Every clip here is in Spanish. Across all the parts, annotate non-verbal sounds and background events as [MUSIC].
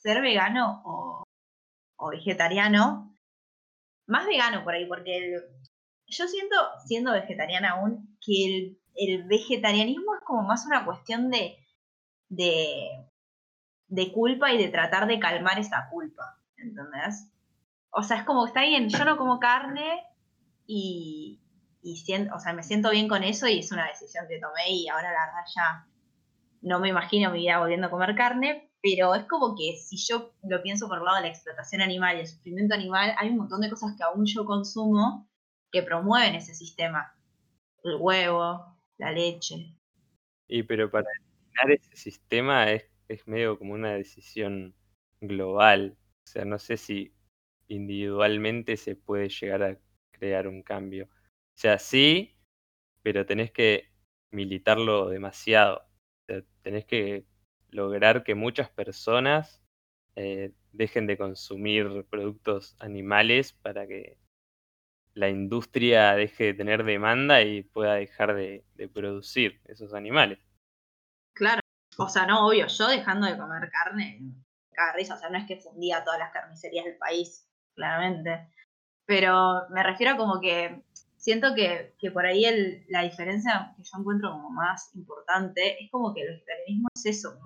ser vegano o, vegetariano, más vegano por ahí, porque yo siento, siendo vegetariana aún, que el, vegetarianismo es como más una cuestión de, culpa y de tratar de calmar esa culpa, ¿entendés? O sea, es como, está bien, yo no como carne y, me siento bien con eso y es una decisión que tomé y ahora la verdad ya no me imagino mi vida volviendo a comer carne, pero es como que si yo lo pienso por el lado de la explotación animal y el sufrimiento animal, hay un montón de cosas que aún yo consumo que promueven ese sistema. El huevo, la leche. Y pero para eliminar ese sistema es, es medio como una decisión global. O sea, no sé si individualmente se puede llegar a crear un cambio. O sea, sí, pero tenés que militarlo demasiado. tenés que lograr que muchas personas eh, dejen de consumir productos animales para que la industria deje de tener demanda y pueda dejar de, producir esos animales. Claro, o sea, no, obvio, yo dejando de comer carne, cada o sea, no es que fundía todas las carnicerías del país, claramente, pero me refiero como que siento que, por ahí el, la diferencia que yo encuentro como más importante es como que el vegetarianismo es eso,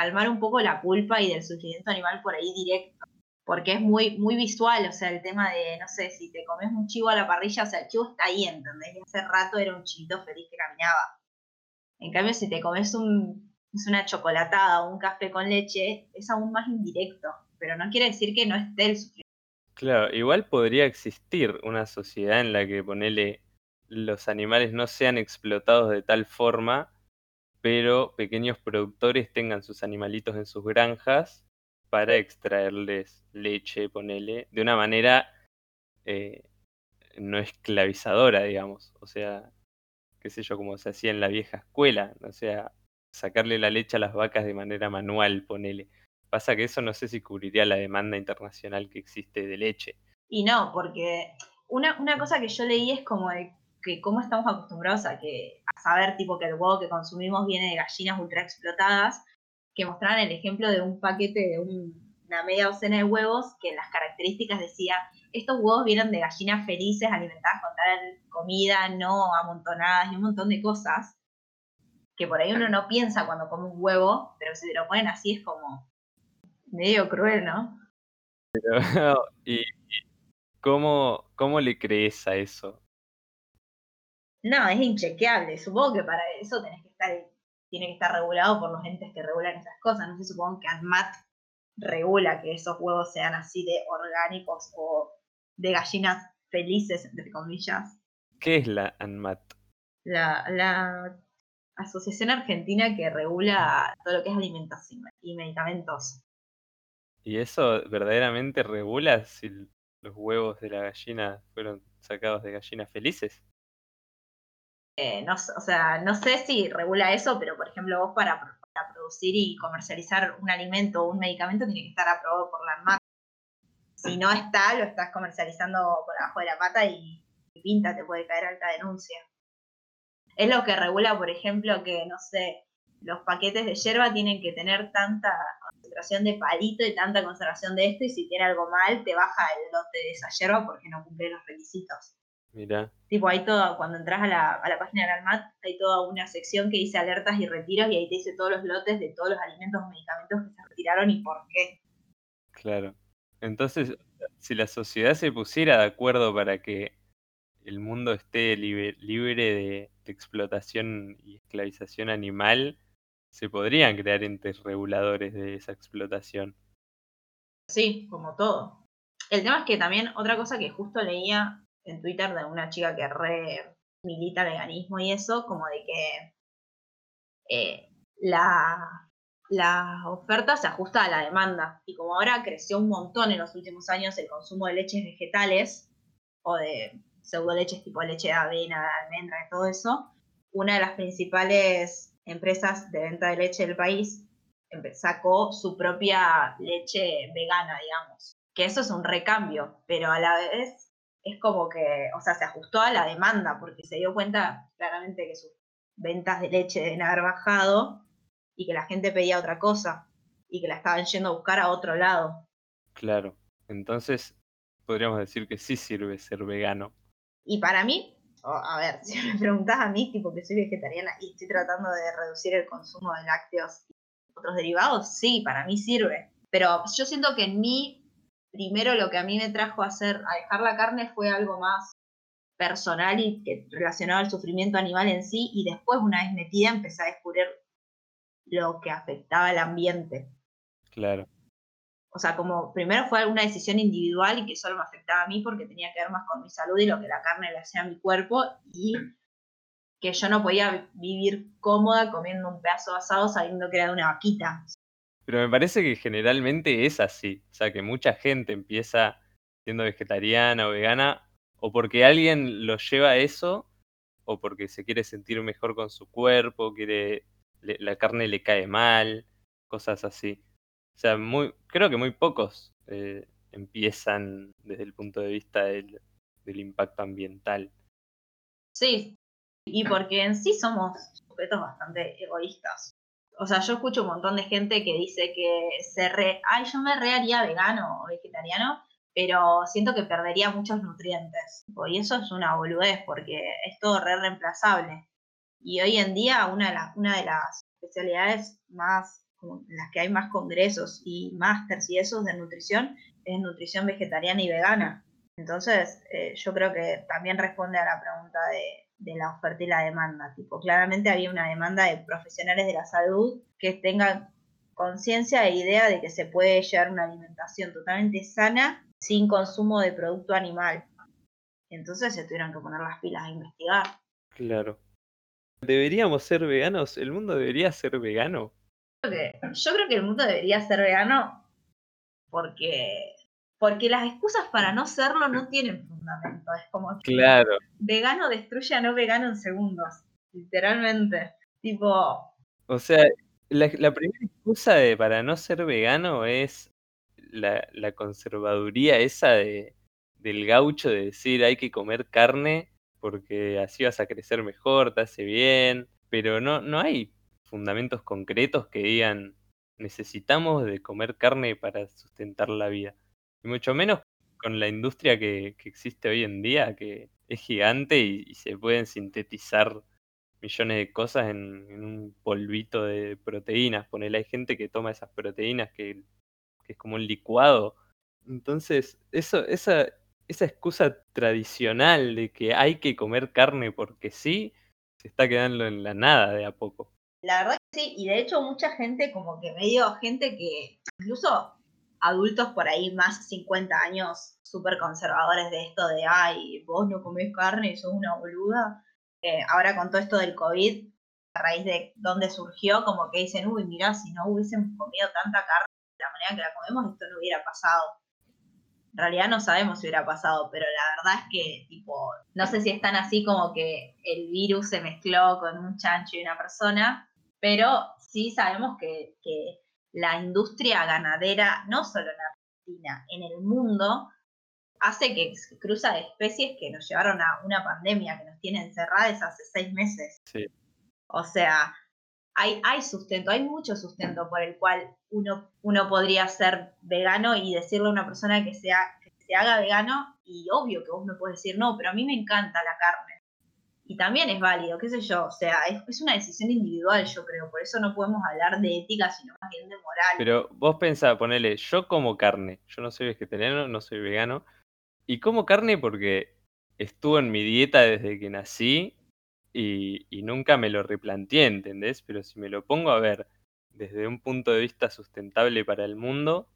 calmar un poco la culpa y del sufrimiento animal por ahí directo, porque es muy, muy visual, o sea, el tema de, no sé, si te comes un chivo a la parrilla, o sea, el chivo está ahí, ¿entendés? Y hace rato era un chivito feliz que caminaba. En cambio, si te comes un, es una chocolatada o un café con leche, es aún más indirecto, pero no quiere decir que no esté el sufrimiento Claro, igual podría existir una sociedad en la que ponele los animales no sean explotados de tal forma, pero pequeños productores tengan sus animalitos en sus granjas para extraerles leche, ponele, de una manera eh, no esclavizadora, digamos. O sea, qué sé yo, como se hacía en la vieja escuela, o sea, sacarle la leche a las vacas de manera manual, ponele. Pasa que eso no sé si cubriría la demanda internacional que existe de leche. Y no, porque una, una cosa que yo leí es como de que cómo estamos acostumbrados a que a saber tipo que el huevo que consumimos viene de gallinas ultra explotadas, que mostraban el ejemplo de un paquete de una media docena de huevos que en las características decía, estos huevos vienen de gallinas felices alimentadas con tal comida, no amontonadas y un montón de cosas que por ahí uno no piensa cuando come un huevo, pero si te lo ponen así es como, medio cruel, ¿no? [LAUGHS] ¿y cómo, cómo le crees a eso? No, es inchequeable. Supongo que para eso tenés que estar, tiene que estar regulado por los entes que regulan esas cosas. No sé, supongo que ANMAT regula que esos huevos sean así de orgánicos o de gallinas felices, entre comillas. ¿Qué es la ANMAT? La, la Asociación Argentina que regula todo lo que es alimentación y medicamentos. ¿Y eso verdaderamente regula si los huevos de la gallina fueron sacados de gallinas felices? Eh, no, o sea, no sé si regula eso, pero por ejemplo vos para, producir y comercializar un alimento o un medicamento tiene que estar aprobado por la ANMAT. Si no está, lo estás comercializando por abajo de la pata y, y pinta, te puede caer alta denuncia. Es lo que regula, por ejemplo, que, no sé, los paquetes de hierba tienen que tener tanta concentración de palito y tanta concentración de esto, y si tiene algo mal, te baja el lote de esa hierba porque no cumple los requisitos. Mira. Tipo, hay todo, cuando entras a la, a la página del ALMAT, hay toda una sección que dice alertas y retiros, y ahí te dice todos los lotes de todos los alimentos o medicamentos que se retiraron y por qué. Claro. Entonces, si la sociedad se pusiera de acuerdo para que el mundo esté libre, libre de explotación y esclavización animal, se podrían crear entes reguladores de esa explotación. Sí, como todo. El tema es que también otra cosa que justo leía en Twitter de una chica que re milita veganismo y eso, como de que eh, la, la oferta se ajusta a la demanda. Y como ahora creció un montón en los últimos años el consumo de leches vegetales o de pseudo leches tipo leche de avena, de almendra, y todo eso, una de las principales empresas de venta de leche del país sacó su propia leche vegana, digamos. Que eso es un recambio, pero a la vez es como que, o sea, se ajustó a la demanda porque se dio cuenta claramente que sus ventas de leche deben haber bajado y que la gente pedía otra cosa. y que la estaban yendo a buscar a otro lado. Claro, entonces podríamos decir que sí sirve ser vegano. Y para mí, a ver, [LAUGHS] si me preguntás a mí, tipo que soy vegetariana y estoy tratando de reducir el consumo de lácteos y otros derivados, sí, para mí sirve. Pero yo siento que en mí, primero lo que a mí me trajo a hacer, a dejar la carne fue algo más personal y que, relacionado al sufrimiento animal en sí, y después, una vez metida, empecé a descubrir lo que afectaba al ambiente. Claro. O sea, como primero fue una decisión individual y que solo me afectaba a mí porque tenía que ver más con mi salud y lo que la carne le hacía a mi cuerpo y que yo no podía vivir cómoda comiendo un pedazo asado sabiendo que era de una vaquita. Pero me parece que generalmente es así. O sea, que mucha gente empieza siendo vegetariana o vegana o porque alguien lo lleva a eso o porque se quiere sentir mejor con su cuerpo, quiere la carne le cae mal, cosas así. O sea, muy, creo que muy pocos eh, empiezan desde el punto de vista del, impacto ambiental. Sí, y porque en sí somos sujetos bastante egoístas. O sea, yo escucho un montón de gente que dice que se re, ay, yo me re haría vegano o vegetariano, pero siento que perdería muchos nutrientes. Y eso es una boludez porque es todo re reemplazable. Y hoy en día una de, una de las especialidades más, como las que hay más congresos y másters y esos de nutrición, es nutrición vegetariana y vegana. Entonces, eh, yo creo que también responde a la pregunta de, de la oferta y la demanda. Tipo, claramente había una demanda de profesionales de la salud que tengan conciencia e idea de que se puede llevar una alimentación totalmente sana sin consumo de producto animal. Entonces se tuvieron que poner las pilas a investigar. Claro. ¿Deberíamos ser veganos? ¿El mundo debería ser vegano? Yo creo que el mundo debería ser vegano porque, porque las excusas para no serlo no tienen fundamento. Es como claro. vegano destruye a no vegano en segundos. Literalmente. Tipo. O sea, la, primera excusa de, para no ser vegano es la, la conservaduría esa de, del gaucho de decir hay que comer carne porque así vas a crecer mejor, te hace bien, pero no, no hay fundamentos concretos que digan necesitamos de comer carne para sustentar la vida. Y mucho menos con la industria que, existe hoy en día, que es gigante y, se pueden sintetizar millones de cosas en, un polvito de proteínas. Ponele, hay gente que toma esas proteínas que, que es como un licuado. Entonces, eso, esa, esa excusa tradicional de que hay que comer carne porque sí, se está quedando en la nada de a poco. La verdad que sí, y de hecho mucha gente, como que medio gente que, incluso adultos por ahí más 50 años, súper conservadores de esto de, ay, vos no comés carne, sos una boluda. Eh, ahora con todo esto del COVID, a raíz de dónde surgió, como que dicen, uy, mira, si no hubiésemos comido tanta carne de la manera que la comemos, esto no hubiera pasado en realidad no sabemos si hubiera pasado, pero la verdad es que, tipo, no sé si es tan así como que el virus se mezcló con un chancho y una persona, pero sí sabemos que, la industria ganadera, no solo en Argentina, en el mundo, hace que cruza de especies que nos llevaron a una pandemia que nos tiene encerradas hace seis meses. Sí. O sea, hay, hay sustento, hay mucho sustento por el cual uno, uno podría ser vegano y decirle a una persona que, sea, que se haga vegano, y obvio que vos me puedes decir, no, pero a mí me encanta la carne. Y también es válido, qué sé yo, o sea, es, una decisión individual, yo creo, por eso no podemos hablar de ética, sino más bien de moral. Pero vos pensás, ponele, yo como carne, yo no soy vegetariano, no soy vegano, y como carne porque estuvo en mi dieta desde que nací y, nunca me lo replanteé, ¿entendés? Pero si me lo pongo a ver desde un punto de vista sustentable para el mundo,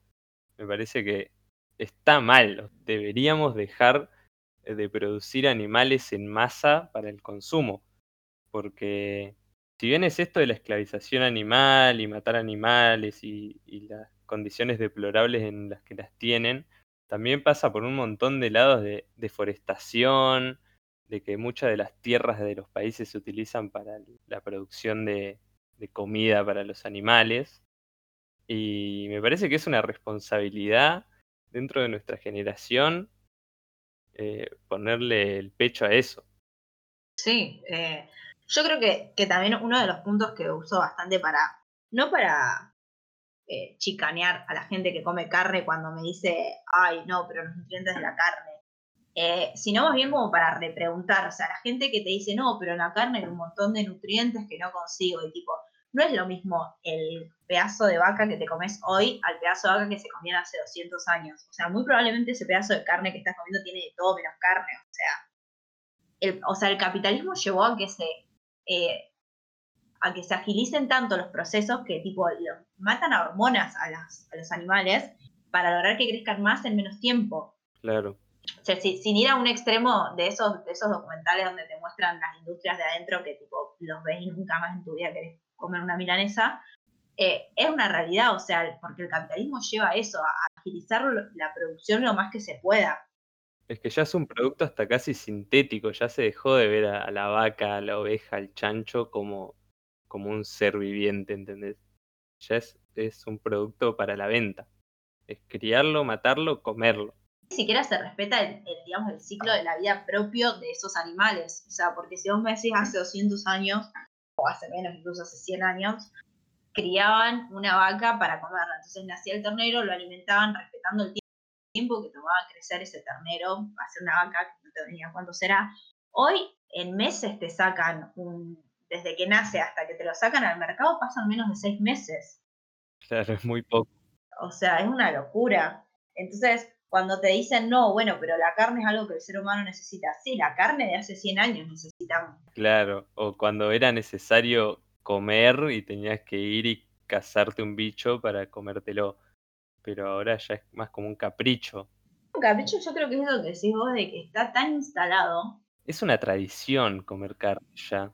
me parece que está mal. Deberíamos dejar de producir animales en masa para el consumo. Porque si bien es esto de la esclavización animal y matar animales y, y las condiciones deplorables en las que las tienen, también pasa por un montón de lados de deforestación, de que muchas de las tierras de los países se utilizan para la producción de, comida para los animales. Y me parece que es una responsabilidad dentro de nuestra generación eh, ponerle el pecho a eso. Sí, eh, yo creo que, también uno de los puntos que uso bastante para, no para eh, chicanear a la gente que come carne cuando me dice, ay, no, pero los nutrientes de la carne. Sino más bien como para repreguntar, o sea, la gente que te dice, no, pero la carne hay un montón de nutrientes que no consigo, y tipo, no es lo mismo el pedazo de vaca que te comes hoy al pedazo de vaca que se comían hace 200 años. O sea, muy probablemente ese pedazo de carne que estás comiendo tiene de todo menos carne. O sea, el, o sea, el capitalismo llevó a que se eh, a que se agilicen tanto los procesos que tipo matan a hormonas a, los animales para lograr que crezcan más en menos tiempo. Claro. O sea, sin ir a un extremo de esos, de esos documentales donde te muestran las industrias de adentro que tipo los ves y nunca más en tu vida querés comer una milanesa, eh, es una realidad, o sea, porque el capitalismo lleva a eso, a agilizar la producción lo más que se pueda. Es que ya es un producto hasta casi sintético, ya se dejó de ver a, la vaca, a la oveja, al chancho como, como un ser viviente, ¿entendés? Ya es, es un producto para la venta. Es criarlo, matarlo, comerlo. Ni siquiera se respeta el, digamos, el ciclo de la vida propio de esos animales. O sea, porque si vos me decís hace 200 años, o hace menos, incluso hace 100 años, criaban una vaca para comerla. Entonces nacía el ternero, lo alimentaban respetando el tiempo que tomaba crecer ese ternero, hacer una vaca que no te venía cuánto será. Hoy en meses te sacan un, desde que nace hasta que te lo sacan al mercado pasan menos de seis meses. Claro, es muy poco. O sea, es una locura. Entonces, cuando te dicen, no, bueno, pero la carne es algo que el ser humano necesita. Sí, la carne de hace 100 años necesitamos. Claro, o cuando era necesario comer y tenías que ir y cazarte un bicho para comértelo. Pero ahora ya es más como un capricho. Un capricho yo creo que es lo que decís vos de que está tan instalado. Es una tradición comer carne ya.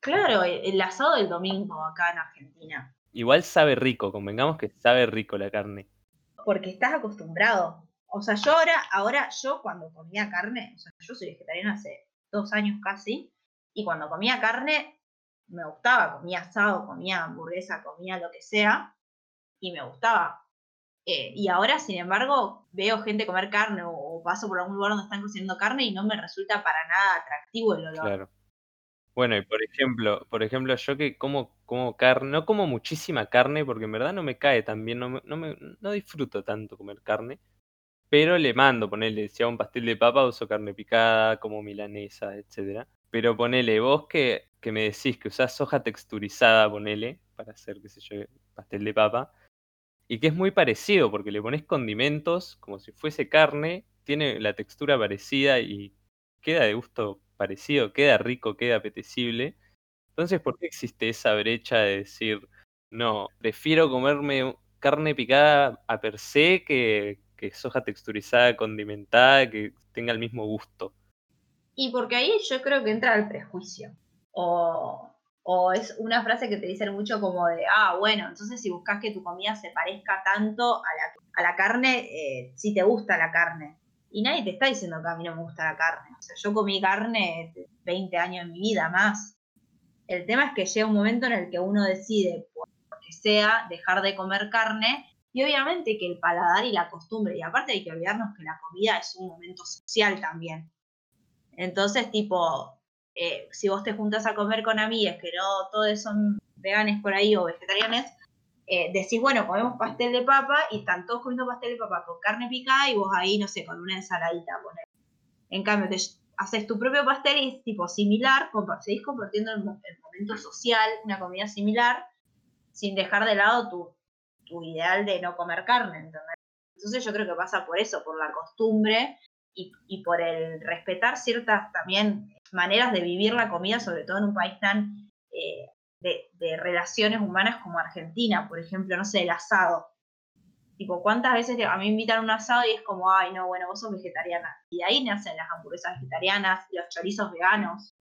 Claro, el asado del domingo acá en Argentina. Igual sabe rico, convengamos que sabe rico la carne porque estás acostumbrado. O sea, yo ahora, ahora yo cuando comía carne, o sea, yo soy vegetariana hace dos años casi, y cuando comía carne me gustaba, comía asado, comía hamburguesa, comía lo que sea, y me gustaba. Eh, y ahora, sin embargo, veo gente comer carne o, paso por algún lugar donde están cocinando carne y no me resulta para nada atractivo el olor. Claro. Bueno, y por ejemplo, por ejemplo, yo que como, como carne, no como muchísima carne, porque en verdad no me cae tan bien, no, me, no, me, no disfruto tanto comer carne, pero le mando, ponele, si hago un pastel de papa, uso carne picada, como milanesa, etcétera. Pero ponele, vos que, que me decís que usás soja texturizada, ponele, para hacer, qué sé yo, pastel de papa, y que es muy parecido, porque le pones condimentos como si fuese carne, tiene la textura parecida y queda de gusto parecido, queda rico, queda apetecible. Entonces, ¿por qué existe esa brecha de decir, no, prefiero comerme carne picada a per se que, soja texturizada, condimentada, que tenga el mismo gusto? Y porque ahí yo creo que entra el prejuicio. O, es una frase que te dicen mucho como de, ah, bueno, entonces si buscas que tu comida se parezca tanto a la, a la carne, eh, si te gusta la carne. Y nadie te está diciendo que a mí no me gusta la carne. O sea, yo comí carne 20 años en mi vida más. El tema es que llega un momento en el que uno decide, por lo que sea, dejar de comer carne. Y obviamente que el paladar y la costumbre, y aparte hay que olvidarnos que la comida es un momento social también. Entonces, tipo, eh, si vos te juntas a comer con amigas que no todos son veganes por ahí o vegetarianos, eh, decís, bueno, comemos pastel de papa y están todos comiendo pastel de papa con carne picada y vos ahí, no sé, con una ensaladita. Poner. En cambio, haces tu propio pastel y es tipo similar, seguís compartiendo el, momento social, una comida similar, sin dejar de lado tu, tu ideal de no comer carne, ¿entendés? Entonces yo creo que pasa por eso, por la costumbre y, y, por el respetar ciertas también maneras de vivir la comida, sobre todo en un país tan eh, de, relaciones humanas como Argentina, por ejemplo, no sé, el asado. Tipo, ¿cuántas veces a mí me invitan a un asado y es como, ay, no, bueno, vos sos vegetariana? Y de ahí nacen las hamburguesas vegetarianas, los chorizos veganos.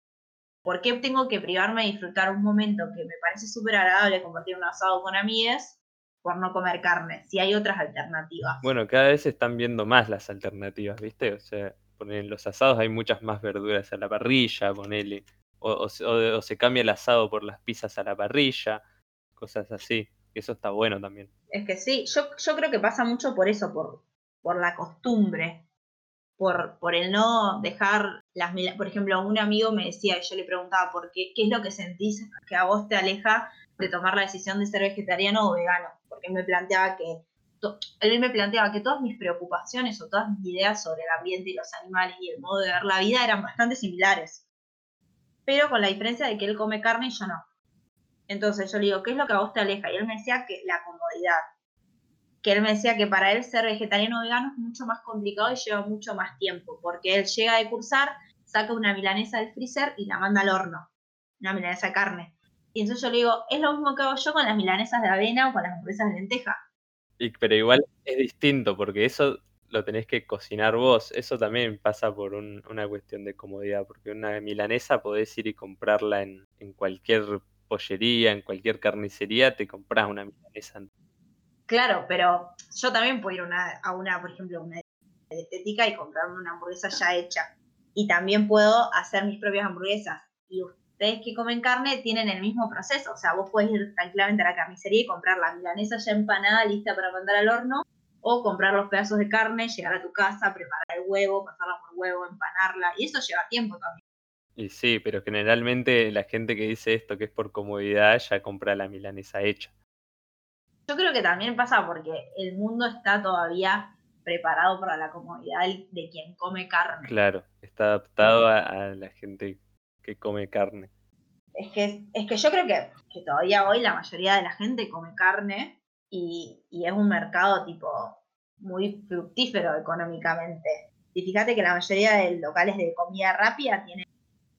¿Por qué tengo que privarme de disfrutar un momento que me parece súper agradable compartir un asado con amigues por no comer carne? Si hay otras alternativas. Bueno, cada vez están viendo más las alternativas, ¿viste? O sea, en los asados hay muchas más verduras a la parrilla, ponele o, se cambia el asado por las pizzas a la parrilla, cosas así. Eso está bueno también. Es que sí, yo, yo creo que pasa mucho por eso, por, por la costumbre, por, por el no dejar las Por ejemplo, un amigo me decía, yo le preguntaba, ¿por qué? ¿Qué es lo que sentís que a vos te aleja de tomar la decisión de ser vegetariano o vegano, porque me planteaba que él me planteaba que todas mis preocupaciones o todas mis ideas sobre el ambiente y los animales y el modo de ver la vida eran bastante similares. Pero con la diferencia de que él come carne y yo no. Entonces yo le digo, ¿qué es lo que a vos te aleja? Y él me decía que la comodidad. Que él me decía que para él ser vegetariano o vegano es mucho más complicado y lleva mucho más tiempo, porque él llega de cursar, saca una milanesa del freezer y la manda al horno. Una milanesa de carne. Y entonces yo le digo, es lo mismo que hago yo con las milanesas de avena o con las hamburguesas de lenteja. Pero igual es distinto, porque eso lo tenés que cocinar vos. Eso también pasa por una cuestión de comodidad, porque una milanesa podés ir y comprarla en, cualquier pollería, en cualquier carnicería, te compras una milanesa. Claro, pero yo también puedo ir a una, por ejemplo, una dietética y comprarme una hamburguesa ya hecha. Y también puedo hacer mis propias hamburguesas. Y ustedes que comen carne tienen el mismo proceso. O sea, vos podés ir tranquilamente a la carnicería y comprar la milanesa ya empanada, lista para mandar al horno, o comprar los pedazos de carne, llegar a tu casa, preparar el huevo, pasarla por huevo, empanarla. Y eso lleva tiempo también. Y sí, pero generalmente la gente que dice esto, que es por comodidad, ya compra la milanesa hecha. Yo creo que también pasa porque el mundo está todavía preparado para la comodidad de quien come carne. Claro, está adaptado a la gente que come carne. Es que, es que yo creo que, todavía hoy la mayoría de la gente come carne y, es un mercado tipo muy fructífero económicamente. Y fíjate que la mayoría de locales de comida rápida tienen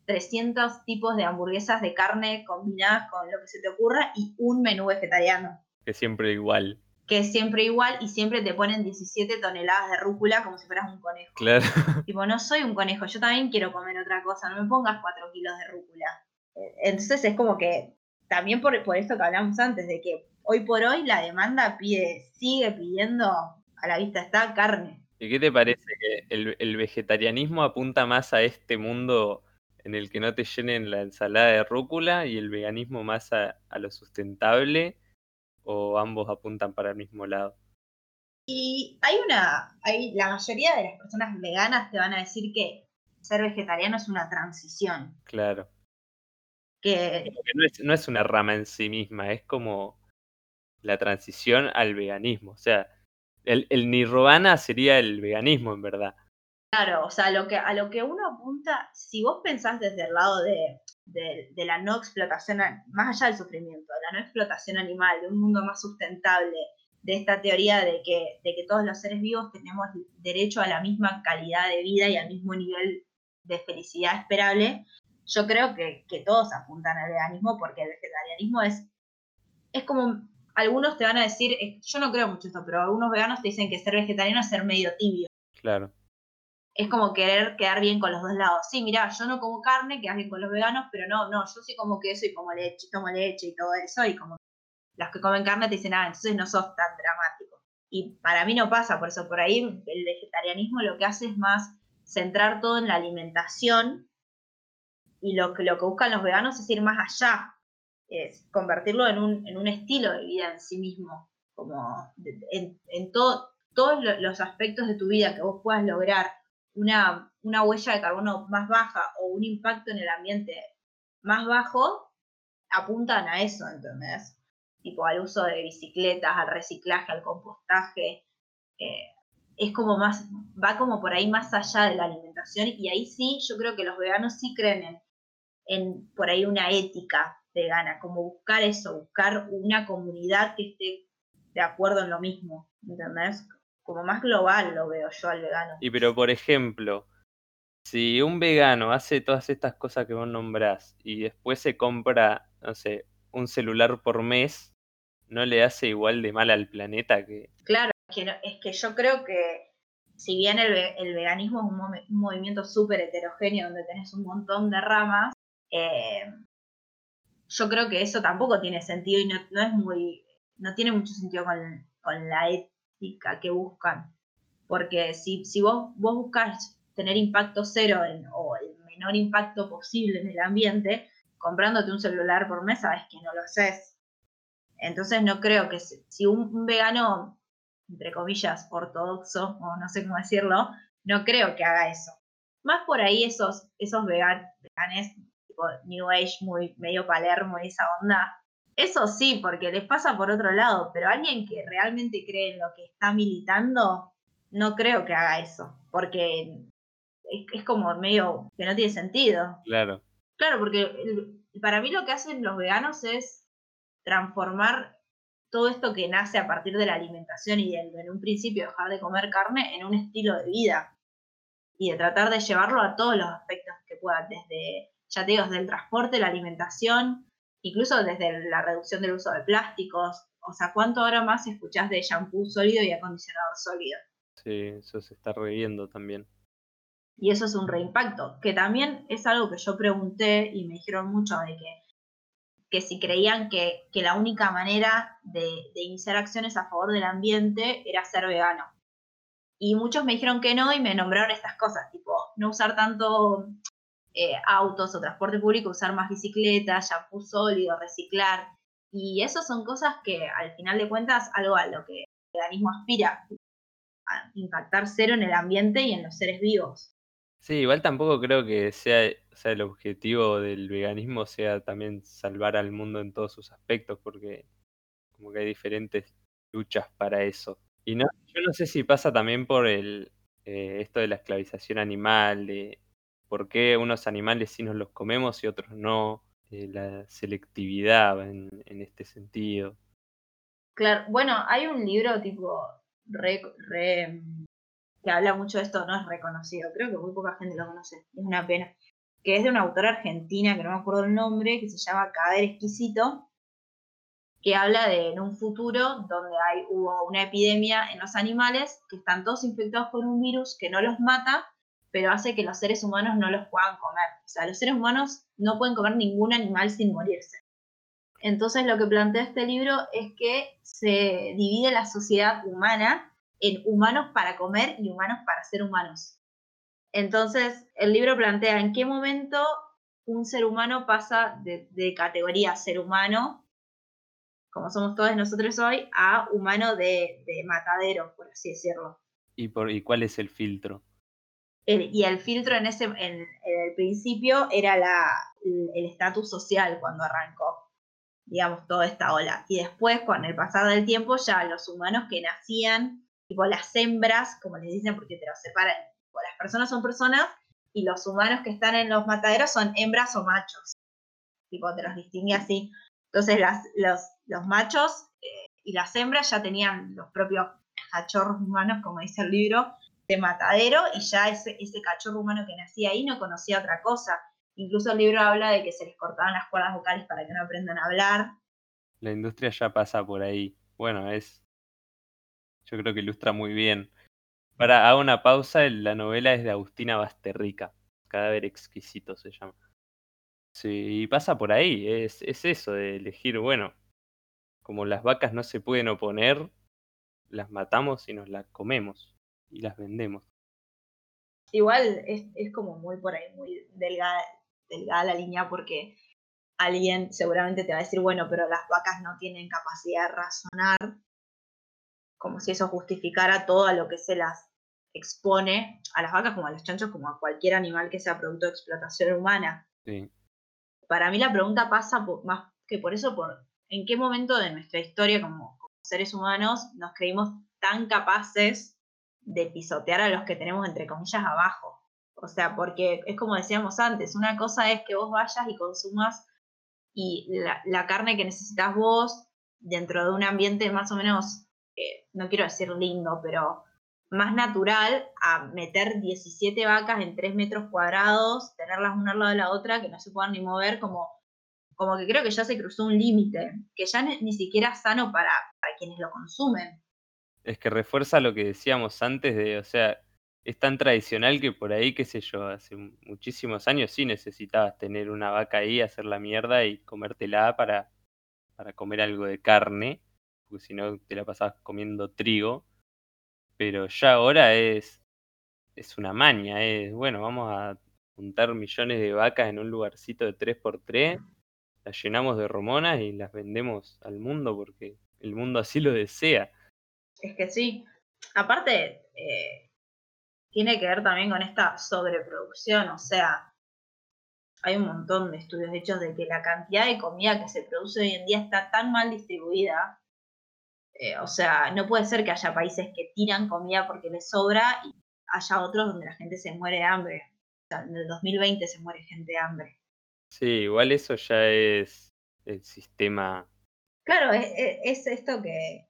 300 tipos de hamburguesas de carne combinadas con lo que se te ocurra y un menú vegetariano. Que siempre igual. Que es siempre igual y siempre te ponen 17 toneladas de rúcula como si fueras un conejo. Claro. [LAUGHS] Tipo, no soy un conejo, yo también quiero comer otra cosa, no me pongas 4 kilos de rúcula. Entonces es como que también por, por esto que hablamos antes, de que hoy por hoy la demanda pide, sigue pidiendo, a la vista está, carne. ¿Y qué te parece que el, vegetarianismo apunta más a este mundo en el que no te llenen la ensalada de rúcula y el veganismo más a, lo sustentable o ambos apuntan para el mismo lado? Y hay una, hay, la mayoría de las personas veganas te van a decir que ser vegetariano es una transición. Claro. Que... no, es, una rama en sí misma, es como la transición al veganismo. O sea, el, el nirvana sería el veganismo en verdad. Claro, o sea, lo que, a lo que uno apunta, si vos pensás desde el lado de, de, la no explotación, más allá del sufrimiento, de la no explotación animal, de un mundo más sustentable, de esta teoría de que, de que todos los seres vivos tenemos derecho a la misma calidad de vida y al mismo nivel de felicidad esperable, yo creo que, que todos apuntan al veganismo porque el vegetarianismo es, es como, algunos te van a decir, yo no creo mucho esto, pero algunos veganos te dicen que ser vegetariano es ser medio tibio. Claro es como querer quedar bien con los dos lados. Sí, mira, yo no como carne, quedas bien con los veganos, pero no, no, yo sí como queso y como leche, tomo leche y todo eso, y como los que comen carne te dicen, ah, entonces no sos tan dramático. Y para mí no pasa, por eso por ahí el vegetarianismo lo que hace es más centrar todo en la alimentación y lo que, lo que buscan los veganos es ir más allá, es convertirlo en un, en un estilo de vida en sí mismo, como en, en todo, todos los aspectos de tu vida que vos puedas lograr una, una huella de carbono más baja o un impacto en el ambiente más bajo, apuntan a eso, ¿entendés? Tipo al uso de bicicletas, al reciclaje, al compostaje. Eh, es como más, va como por ahí más allá de la alimentación y ahí sí, yo creo que los veganos sí creen en, en por ahí una ética vegana, como buscar eso, buscar una comunidad que esté de acuerdo en lo mismo, ¿entendés? como más global lo veo yo al vegano. Y pero por ejemplo, si un vegano hace todas estas cosas que vos nombrás y después se compra, no sé, un celular por mes, ¿no le hace igual de mal al planeta que... Claro, es que, es que yo creo que si bien el, veganismo es un, movimiento súper heterogéneo donde tenés un montón de ramas, eh, yo creo que eso tampoco tiene sentido y no, es muy, no tiene mucho sentido con, la, que buscan. Porque si, si vos, vos buscas tener impacto cero o el menor impacto posible en el ambiente, comprándote un celular por mes, sabes que no lo haces. Entonces no creo que si, un, vegano, entre comillas, ortodoxo, o no sé cómo decirlo, no creo que haga eso. Más por ahí esos, esos vegan, veganes, tipo New Age, muy medio Palermo y esa onda, Eso sí, porque les pasa por otro lado, pero alguien que realmente cree en lo que está militando, no creo que haga eso, porque es, como medio que no tiene sentido. Claro. Claro, porque para mí lo que hacen los veganos es transformar todo esto que nace a partir de la alimentación y en un principio dejar de comer carne en un estilo de vida y de tratar de llevarlo a todos los aspectos que puedan, desde, ya te digo, desde el transporte, la alimentación, incluso desde la reducción del uso de plásticos. O sea, ¿cuánto ahora más escuchás de shampoo sólido y acondicionador sólido? Sí, eso se está reviendo también. Y eso es un reimpacto, que también es algo que yo pregunté y me dijeron mucho de que, que si creían que, la única manera de, iniciar acciones a favor del ambiente era ser vegano. Y muchos me dijeron que no y me nombraron estas cosas, tipo no usar tanto eh, autos o transporte público, usar más bicicletas, shampoo sólido, reciclar. Y eso son cosas que al final de cuentas algo a lo que el veganismo aspira, a impactar cero en el ambiente y en los seres vivos. Sí, igual tampoco creo que sea, sea el objetivo del veganismo sea también salvar al mundo en todos sus aspectos, porque como que hay diferentes luchas para eso. Y no, yo no sé si pasa también por el eh, esto de la esclavización animal, de por qué unos animales sí nos los comemos y otros no, eh, la selectividad en, este sentido. Claro, bueno, hay un libro tipo que habla mucho de esto, no es reconocido, creo que muy poca gente lo conoce, es una pena, que es de una autora argentina, que no me acuerdo el nombre, que se llama Cadáver Exquisito, que habla de en un futuro donde hay, hubo una epidemia en los animales que están todos infectados por un virus que no los mata, pero hace que los seres humanos no los puedan comer. O sea, los seres humanos no pueden comer ningún animal sin morirse. Entonces lo que plantea este libro es que se divide la sociedad humana en humanos para comer y humanos para ser humanos. Entonces, el libro plantea en qué momento un ser humano pasa de, categoría ser humano, como somos todos nosotros hoy, a humano de, matadero, por así decirlo. ¿Y, por, ¿Y cuál es el filtro? Y el filtro en ese en, el principio era la, el estatus social cuando arrancó, digamos, toda esta ola. Y después, con el pasar del tiempo, ya los humanos que nacían tipo las hembras, como les dicen, porque te los separan, las personas son personas y los humanos que están en los mataderos son hembras o machos, tipo te los distingue así. Entonces las, los, los machos eh, y las hembras ya tenían los propios cachorros humanos, como dice el libro, de matadero y ya ese, ese cachorro humano que nacía ahí no conocía otra cosa. Incluso el libro habla de que se les cortaban las cuerdas vocales para que no aprendan a hablar. La industria ya pasa por ahí. Bueno, es yo creo que ilustra muy bien. Para, hago una pausa, la novela es de Agustina Basterrica, Cadáver exquisito se llama. Sí, pasa por ahí, es, es eso de elegir, bueno, como las vacas no se pueden oponer, las matamos y nos las comemos y las vendemos. Igual es, es como muy por ahí, muy delgada, delgada la línea porque alguien seguramente te va a decir, bueno, pero las vacas no tienen capacidad de razonar como si eso justificara todo a lo que se las expone a las vacas como a los chanchos, como a cualquier animal que sea producto de explotación humana. Para mí la pregunta pasa más que por eso, por en qué momento de nuestra historia como, seres humanos nos creímos tan capaces de pisotear a los que tenemos entre comillas abajo. O sea, porque es como decíamos antes, una cosa es que vos vayas y consumas y la, la carne que necesitas vos dentro de un ambiente más o menos no quiero decir lindo, pero más natural a meter 17 vacas en 3 metros cuadrados, tenerlas una al lado de la otra, que no se puedan ni mover, como, como que creo que ya se cruzó un límite, que ya ni, siquiera es sano para, para quienes lo consumen. Es que refuerza lo que decíamos antes de, o sea, es tan tradicional que por ahí, qué sé yo, hace muchísimos años sí necesitabas tener una vaca ahí, hacer la mierda y comértela para, para comer algo de carne porque si no te la pasabas comiendo trigo. Pero ya ahora es, es una maña, es, bueno, vamos a juntar millones de vacas en un lugarcito de 3x3, las llenamos de romonas y las vendemos al mundo porque el mundo así lo desea. Es que sí. Aparte, eh, tiene que ver también con esta sobreproducción, o sea, hay un montón de estudios hechos de que la cantidad de comida que se produce hoy en día está tan mal distribuida. Eh, o sea, no puede ser que haya países que tiran comida porque les sobra y haya otros donde la gente se muere de hambre. O sea, en el 2020 se muere gente de hambre. Sí, igual eso ya es el sistema. Claro, es, es esto que,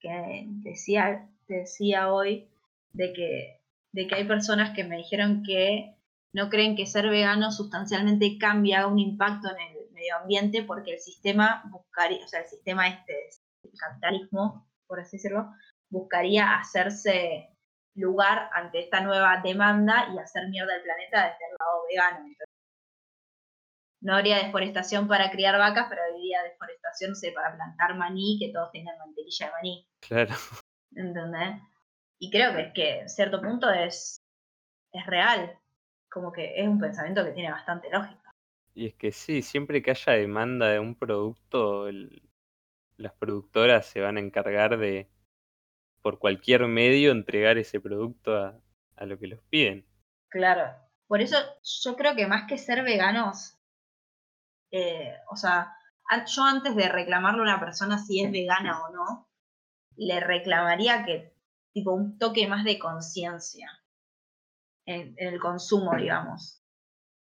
que decía, decía hoy, de que, de que hay personas que me dijeron que no creen que ser vegano sustancialmente cambia un impacto en el medio ambiente porque el sistema buscaría, o sea, el sistema este, el capitalismo, por así decirlo, buscaría hacerse lugar ante esta nueva demanda y hacer mierda al planeta desde el lado vegano. No habría deforestación para criar vacas, pero habría deforestación, sé, para plantar maní, que todos tengan mantequilla de maní. Claro. ¿Entendés? Y creo que, que cierto punto es, es real como que es un pensamiento que tiene bastante lógica. Y es que sí, siempre que haya demanda de un producto, las productoras se van a encargar de, por cualquier medio, entregar ese producto a, lo que los piden. Claro, por eso yo creo que más que ser veganos, eh, o sea, yo antes de reclamarle a una persona si es vegana o no, le reclamaría que, tipo, un toque más de conciencia en, el consumo, digamos.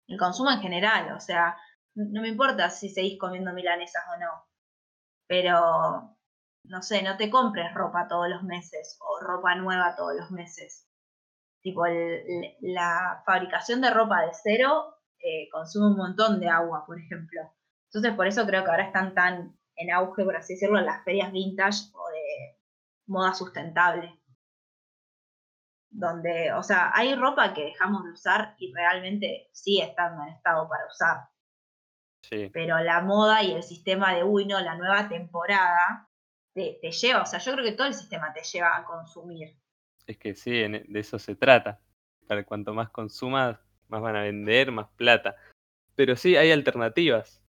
El consumo en general, o sea, no me importa si seguís comiendo milanesas o no, pero, no sé, no te compres ropa todos los meses o ropa nueva todos los meses. Tipo, la fabricación de ropa de cero eh, consume un montón de agua, por ejemplo. Entonces, por eso creo que ahora están tan en auge, por así decirlo, las ferias vintage o de moda sustentable donde, o sea, hay ropa que dejamos de usar y realmente sigue estando en estado para usar. Sí. Pero la moda y el sistema de, uy, no, la nueva temporada, te, lleva, o sea, yo creo que todo el sistema te lleva a consumir. Es que sí, de eso se trata. Para cuanto más consumas, más van a vender, más plata. Pero sí, hay alternativas.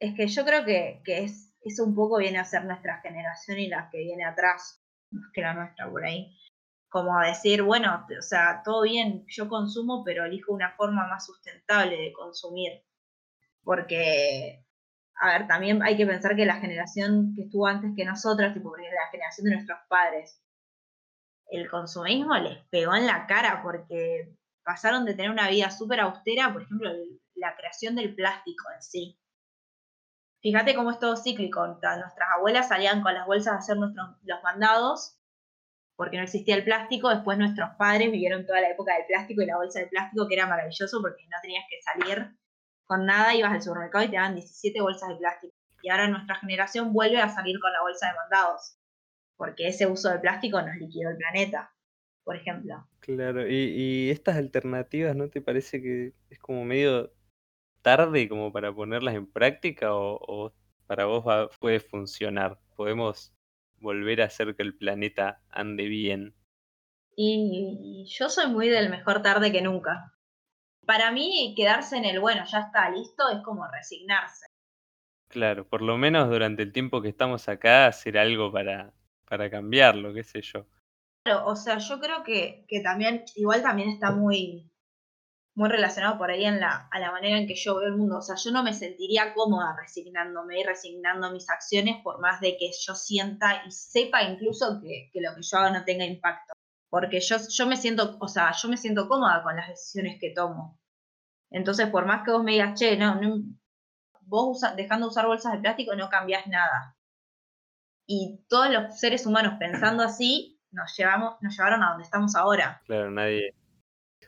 Es que yo creo que, es, eso un poco viene a ser nuestra generación y la que viene atrás, más que la nuestra por ahí como decir, bueno, o sea, todo bien, yo consumo, pero elijo una forma más sustentable de consumir. Porque, a ver, también hay que pensar que la generación que estuvo antes que nosotras, tipo, la generación de nuestros padres, el consumismo les pegó en la cara porque pasaron de tener una vida súper austera, por ejemplo, la creación del plástico en sí. Fíjate cómo es todo cíclico. Nuestras abuelas salían con las bolsas a hacer nuestros, los mandados porque no existía el plástico. Después nuestros padres vivieron toda la época del plástico y la bolsa de plástico, que era maravilloso porque no tenías que salir con nada, ibas al supermercado y te daban 17 bolsas de plástico. Y ahora nuestra generación vuelve a salir con la bolsa de mandados, porque ese uso de plástico nos liquidó el planeta, por ejemplo. Claro, y, estas alternativas, ¿no te parece que es como medio tarde como para ponerlas en práctica o, o para vos va, puede funcionar? ¿Podemos volver a hacer que el planeta ande bien. Y yo soy muy del mejor tarde que nunca. Para mí, quedarse en el bueno, ya está listo, es como resignarse. Claro, por lo menos durante el tiempo que estamos acá, hacer algo para, para cambiarlo, qué sé yo. Claro, o sea, yo creo que, que también, igual también está muy, muy relacionado por ahí en la, a la manera en que yo veo el mundo. O sea, yo no me sentiría cómoda resignándome y resignando mis acciones por más de que yo sienta y sepa incluso que, lo que yo hago no tenga impacto. Porque yo, yo me siento, o sea, yo me siento cómoda con las decisiones que tomo. Entonces, por más que vos me digas, che, no, vos dejando de usar bolsas de plástico no cambias nada. Y todos los seres humanos pensando así, nos llevamos, nos llevaron a donde estamos ahora. Claro, nadie,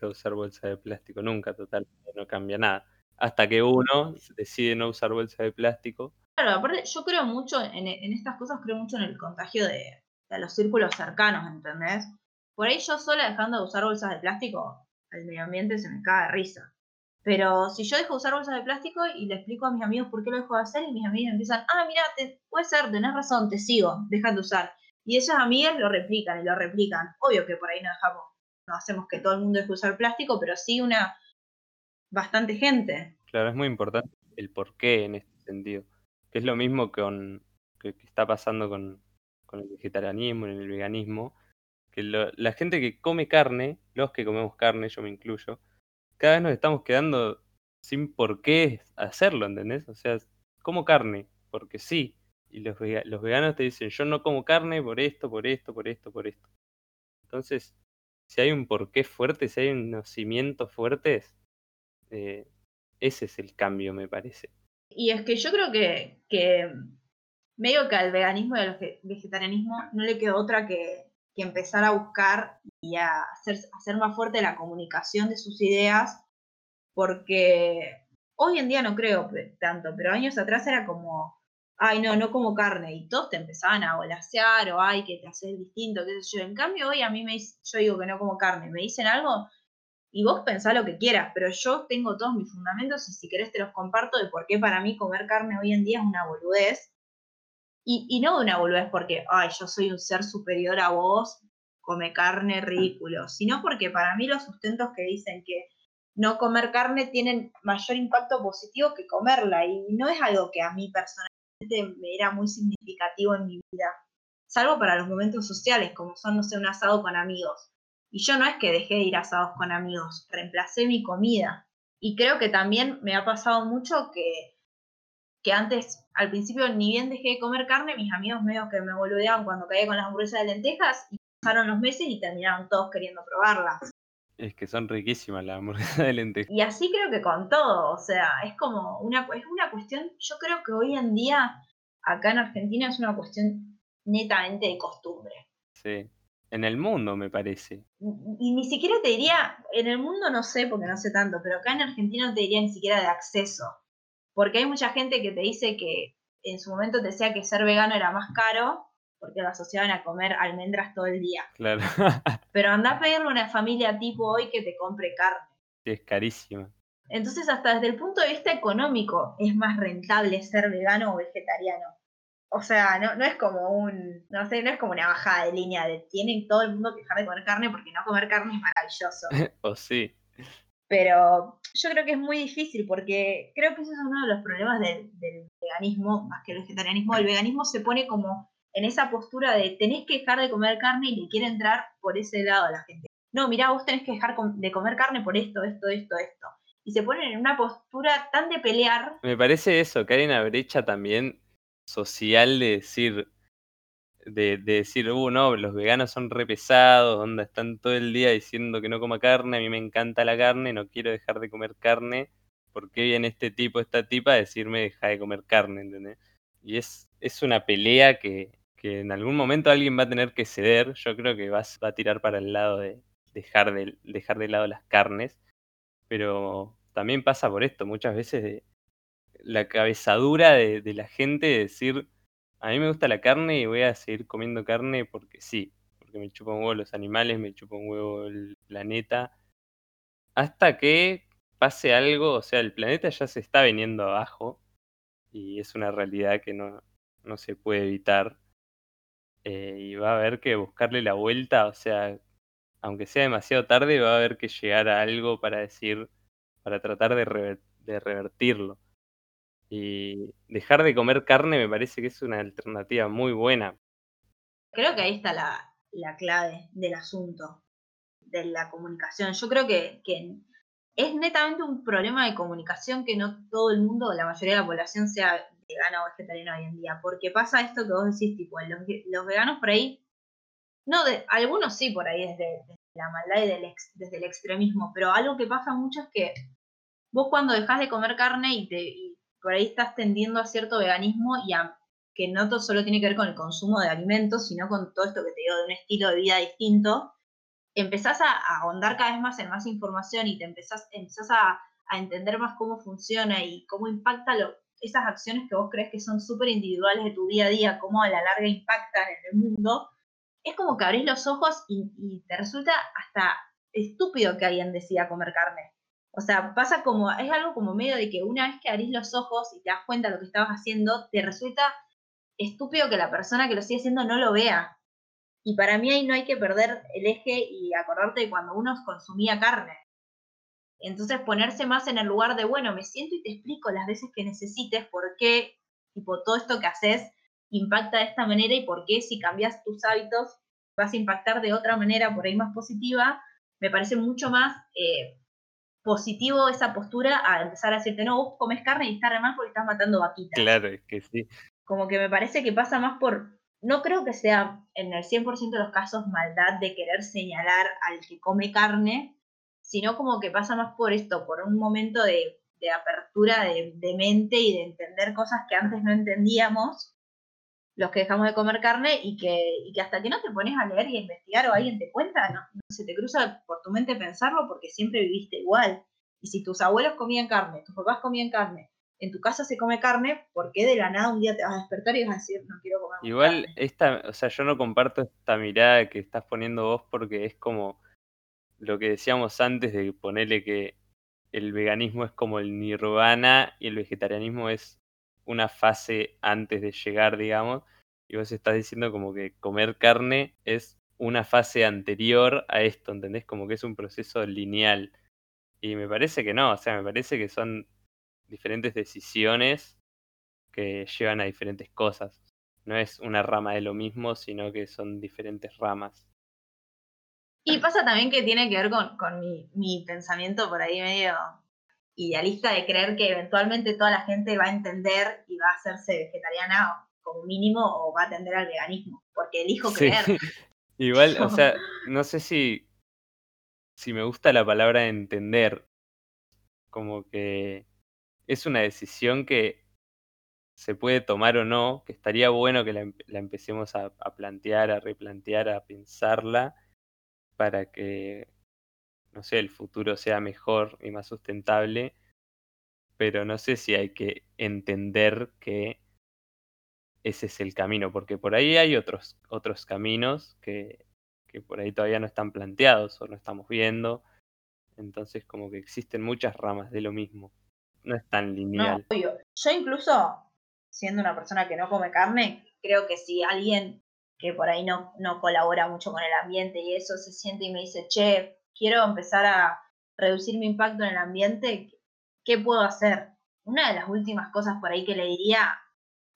de usar bolsa de plástico nunca, total, no cambia nada. Hasta que uno decide no usar bolsa de plástico. Claro, aparte yo creo mucho en, estas cosas, creo mucho en el contagio de, los círculos cercanos, ¿entendés? Por ahí yo sola dejando de usar bolsas de plástico, el medio ambiente se me cae de risa. Pero si yo dejo de usar bolsas de plástico y le explico a mis amigos por qué lo dejo de hacer, y mis amigos empiezan, ah, mira, te, puede ser, tenés razón, te sigo, dejan de usar. Y esas amigas lo replican y lo replican. Obvio que por ahí no dejamos no hacemos que todo el mundo deje usar plástico, pero sí una bastante gente. Claro, es muy importante el por qué en este sentido. Que es lo mismo con, que, está pasando con, el vegetarianismo, en el veganismo, que la gente que come carne, los que comemos carne, yo me incluyo, cada vez nos estamos quedando sin por qué hacerlo, ¿entendés? O sea, como carne, porque sí. Y los, los veganos te dicen, yo no como carne por esto, por esto, por esto, por esto. Entonces, si hay un porqué fuerte, si hay unos cimientos fuertes, eh, ese es el cambio, me parece. Y es que yo creo que, que medio que al veganismo y al vegetarianismo no le quedó otra que, que empezar a buscar y a hacer, hacer más fuerte la comunicación de sus ideas, porque hoy en día no creo tanto, pero años atrás era como, ay, no, no como carne, y todos te empezaban a volasear o ay, que te haces distinto, qué sé yo. En cambio, hoy a mí me yo digo que no como carne, me dicen algo y vos pensá lo que quieras, pero yo tengo todos mis fundamentos y si querés te los comparto de por qué para mí comer carne hoy en día es una boludez. Y, y no una boludez porque, ay, yo soy un ser superior a vos, come carne, ridículo, sino porque para mí los sustentos que dicen que no comer carne tienen mayor impacto positivo que comerla y no es algo que a mí personalmente me era muy significativo en mi vida, salvo para los momentos sociales, como son, no sé, un asado con amigos. Y yo no es que dejé de ir asados con amigos, reemplacé mi comida. Y creo que también me ha pasado mucho que, que antes, al principio, ni bien dejé de comer carne, mis amigos medio que me boludeaban cuando caía con las hamburguesas de lentejas y pasaron los meses y terminaron todos queriendo probarlas. Es que son riquísimas las hamburguesas [LAUGHS] de lentejas. Y así creo que con todo, o sea, es como una, es una cuestión, yo creo que hoy en día acá en Argentina es una cuestión netamente de costumbre. Sí, en el mundo me parece. Y, ni siquiera te diría, en el mundo no sé porque no sé tanto, pero acá en Argentina no te diría ni siquiera de acceso, porque hay mucha gente que te dice que en su momento te decía que ser vegano era más caro porque lo asociaban a comer almendras todo el día. Claro. [LAUGHS] Pero anda a pedirle a una familia tipo hoy que te compre carne. Sí, es carísima. Entonces, hasta desde el punto de vista económico, es más rentable ser vegano o vegetariano. O sea, no, no es como un, no sé, no es como una bajada de línea de tienen todo el mundo que dejar de comer carne porque no comer carne es maravilloso. [LAUGHS] o sí. Pero yo creo que es muy difícil porque creo que ese es uno de los problemas del, del veganismo, más que el vegetarianismo. El veganismo se pone como en esa postura de tenés que dejar de comer carne y le quiere entrar por ese lado a la gente. No, mirá, vos tenés que dejar de comer carne por esto, esto, esto, esto. Y se ponen en una postura tan de pelear. Me parece eso, que hay una brecha también social de decir, de, decir, uh, no, los veganos son re pesados, donde están todo el día diciendo que no coma carne, a mí me encanta la carne, no quiero dejar de comer carne, ¿por qué viene este tipo, esta tipa a decirme deja de comer carne, ¿entendés? Y es, es una pelea que, en algún momento alguien va a tener que ceder. Yo creo que va, a tirar para el lado de dejar de, dejar de lado las carnes. Pero también pasa por esto, muchas veces de la cabezadura de, la gente de decir, a mí me gusta la carne y voy a seguir comiendo carne porque sí, porque me chupan huevo los animales, me chupa un huevo el planeta. Hasta que pase algo, o sea, el planeta ya se está viniendo abajo y es una realidad que no, no se puede evitar. Eh, y va a haber que buscarle la vuelta, o sea, aunque sea demasiado tarde, va a haber que llegar a algo para decir, para tratar de, de revertirlo. Y dejar de comer carne me parece que es una alternativa muy buena. Creo que ahí está la, la clave del asunto, de la comunicación. Yo creo que, que, es netamente un problema de comunicación que no todo el mundo, la mayoría de la población sea vegano o vegetariano hoy en día, porque pasa esto que vos decís, tipo, los, veganos por ahí, no, de, algunos sí por ahí desde, la maldad y desde el extremismo, pero algo que pasa mucho es que vos cuando dejas de comer carne y, te, por ahí estás tendiendo a cierto veganismo y a que no todo solo tiene que ver con el consumo de alimentos, sino con todo esto que te digo de un estilo de vida distinto, empezás a, ahondar cada vez más en más información y te empezás, empezás a, a entender más cómo funciona y cómo impacta lo, esas acciones que vos crees que son súper individuales de tu día a día, cómo a la larga impactan en el mundo, es como que abrís los ojos y, te resulta hasta estúpido que alguien decida comer carne. O sea, pasa como, es algo como medio de que una vez que abrís los ojos y te das cuenta de lo que estabas haciendo, te resulta estúpido que la persona que lo sigue haciendo no lo vea. Y para mí ahí no hay que perder el eje y acordarte de cuando uno consumía carne. Entonces ponerse más en el lugar de, bueno, me siento y te explico las veces que necesites por qué, tipo, todo esto que haces impacta de esta manera y por qué si cambias tus hábitos vas a impactar de otra manera, por ahí más positiva, me parece mucho más, eh, positivo esa postura a empezar a decirte, no, vos comes carne y está re mal porque estás matando vaquitas. Claro, es que sí. Como que me parece que pasa más por, no creo que sea en el 100% de los casos maldad de querer señalar al que come carne, sino como que pasa más por esto, por un momento de, apertura de, mente y de entender cosas que antes no entendíamos, los que dejamos de comer carne y que, hasta que no te pones a leer y a investigar o alguien te cuenta, no, no se te cruza por tu mente pensarlo porque siempre viviste igual. Y si tus abuelos comían carne, tus papás comían carne, en tu casa se come carne, ¿por qué de la nada un día te vas a despertar y vas a decir, no quiero comer Igual, esta, o sea, yo no comparto esta mirada que estás poniendo vos porque es como lo que decíamos antes de ponerle que el veganismo es como el nirvana y el vegetarianismo es una fase antes de llegar, digamos, y vos estás diciendo como que comer carne es una fase anterior a esto, ¿entendés? Como que es un proceso lineal. Y me parece que no, o sea, me parece que son diferentes decisiones que llevan a diferentes cosas. No es una rama de lo mismo, sino que son diferentes ramas. Y pasa también que tiene que ver con, mi, pensamiento por ahí medio idealista de creer que eventualmente toda la gente va a entender y va a hacerse vegetariana como mínimo o va a atender al veganismo, porque elijo creer. [LAUGHS] Igual, o sea, [LAUGHS] no sé si, si me gusta la palabra entender, como que es una decisión que se puede tomar o no, que estaría bueno que la, empecemos a, plantear, a replantear, a pensarla, para que, no sé, el futuro sea mejor y más sustentable, pero no sé si hay que entender que ese es el camino, porque por ahí hay otros, otros caminos que, que por ahí todavía no están planteados o no estamos viendo, entonces como que existen muchas ramas de lo mismo no es tan lineal. Yo incluso, siendo una persona que no come carne, creo que si alguien que por ahí no, no colabora mucho con el ambiente y eso se siente y me dice, che, quiero empezar a reducir mi impacto en el ambiente, ¿qué puedo hacer? Una de las últimas cosas por ahí que le diría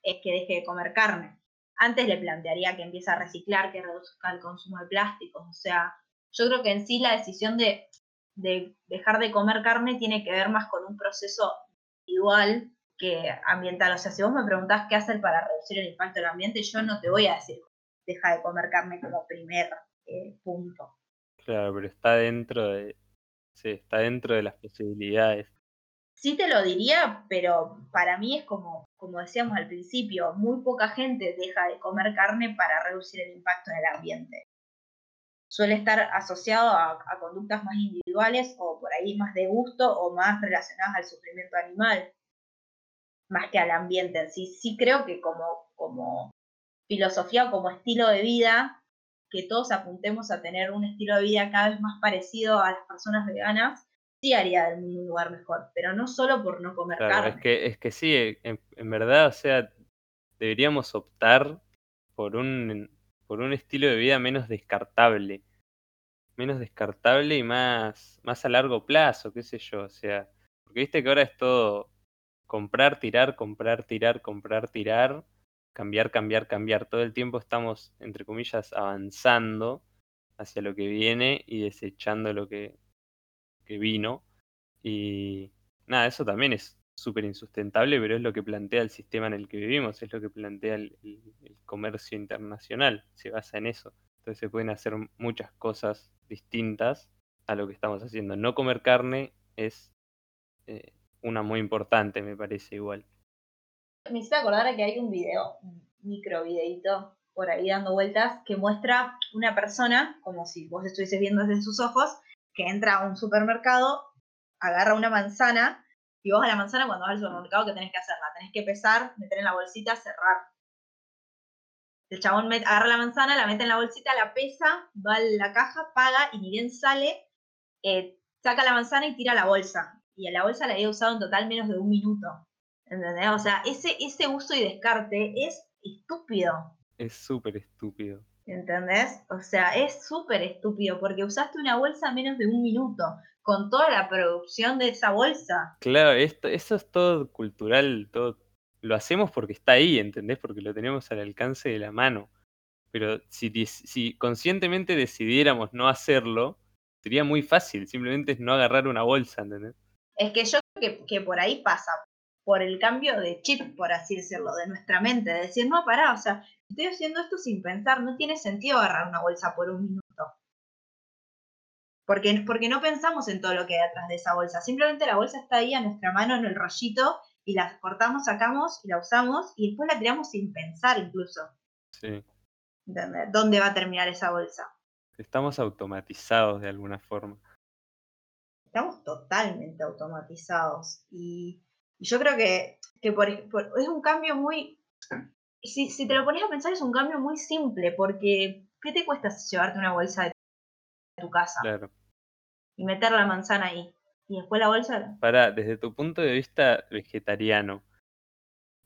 es que deje de comer carne. Antes le plantearía que empiece a reciclar, que reduzca el consumo de plásticos. O sea, yo creo que en sí la decisión de de dejar de comer carne tiene que ver más con un proceso individual que ambiental. O sea, si vos me preguntás qué hacer para reducir el impacto del ambiente, yo no te voy a decir deja de comer carne como primer eh, punto. Claro, pero está dentro de. Sí, está dentro de las posibilidades. Sí te lo diría, pero para mí es como, como decíamos al principio, muy poca gente deja de comer carne para reducir el impacto en el ambiente suele estar asociado a, conductas más individuales o por ahí más de gusto o más relacionadas al sufrimiento animal, más que al ambiente en sí. Sí creo que como, como filosofía o como estilo de vida, que todos apuntemos a tener un estilo de vida cada vez más parecido a las personas veganas, sí haría del mundo un lugar mejor, pero no solo por no comer carne. Es que, es que sí, en, en verdad, o sea, deberíamos optar por un por un estilo de vida menos descartable. Menos descartable y más, más a largo plazo, qué sé yo. O sea, porque viste que ahora es todo comprar, tirar, comprar, tirar, comprar, tirar, cambiar, cambiar, cambiar. Todo el tiempo estamos, entre comillas, avanzando hacia lo que viene y desechando lo que, que vino. Y nada, eso también es súper insustentable, pero es lo que plantea el sistema en el que vivimos, es lo que plantea el, comercio internacional, se basa en eso. Entonces se pueden hacer muchas cosas distintas a lo que estamos haciendo. No comer carne es eh, una muy importante, me parece igual. Me hice acordar que hay un video, un micro videito por ahí dando vueltas, que muestra una persona, como si vos estuvieses viendo desde sus ojos, que entra a un supermercado, agarra una manzana y vos a la manzana cuando vas al supermercado, ¿qué tenés que hacer? La tenés que pesar, meter en la bolsita, cerrar. El chabón agarra la manzana, la mete en la bolsita, la pesa, va a la caja, paga y ni bien sale, eh, saca la manzana y tira la bolsa. Y a la bolsa la había usado en total menos de un minuto. ¿Entendés? O sea, ese, ese uso y descarte es estúpido. Es súper estúpido. ¿Entendés? O sea, es súper estúpido porque usaste una bolsa menos de un minuto con toda la producción de esa bolsa. Claro, esto, eso es todo cultural, todo lo hacemos porque está ahí, ¿entendés? Porque lo tenemos al alcance de la mano. Pero si, si conscientemente decidiéramos no hacerlo, sería muy fácil, simplemente es no agarrar una bolsa, ¿entendés? Es que yo creo que, que por ahí pasa, por el cambio de chip, por así decirlo, de nuestra mente, de decir, no, pará, o sea, estoy haciendo esto sin pensar, no tiene sentido agarrar una bolsa por un minuto. Porque, porque no pensamos en todo lo que hay detrás de esa bolsa, simplemente la bolsa está ahí a nuestra mano en el rollito y la cortamos, sacamos y la usamos y después la tiramos sin pensar incluso. Sí. ¿Entendés? ¿Dónde va a terminar esa bolsa? Estamos automatizados de alguna forma. Estamos totalmente automatizados. Y, y yo creo que, que por, por- es un cambio muy... Si, si te lo pones a pensar, es un cambio muy simple, porque ¿qué te cuesta llevarte una bolsa de tu casa Claro. Y meter la manzana ahí? Y después la bolsa... Para, desde tu punto de vista vegetariano,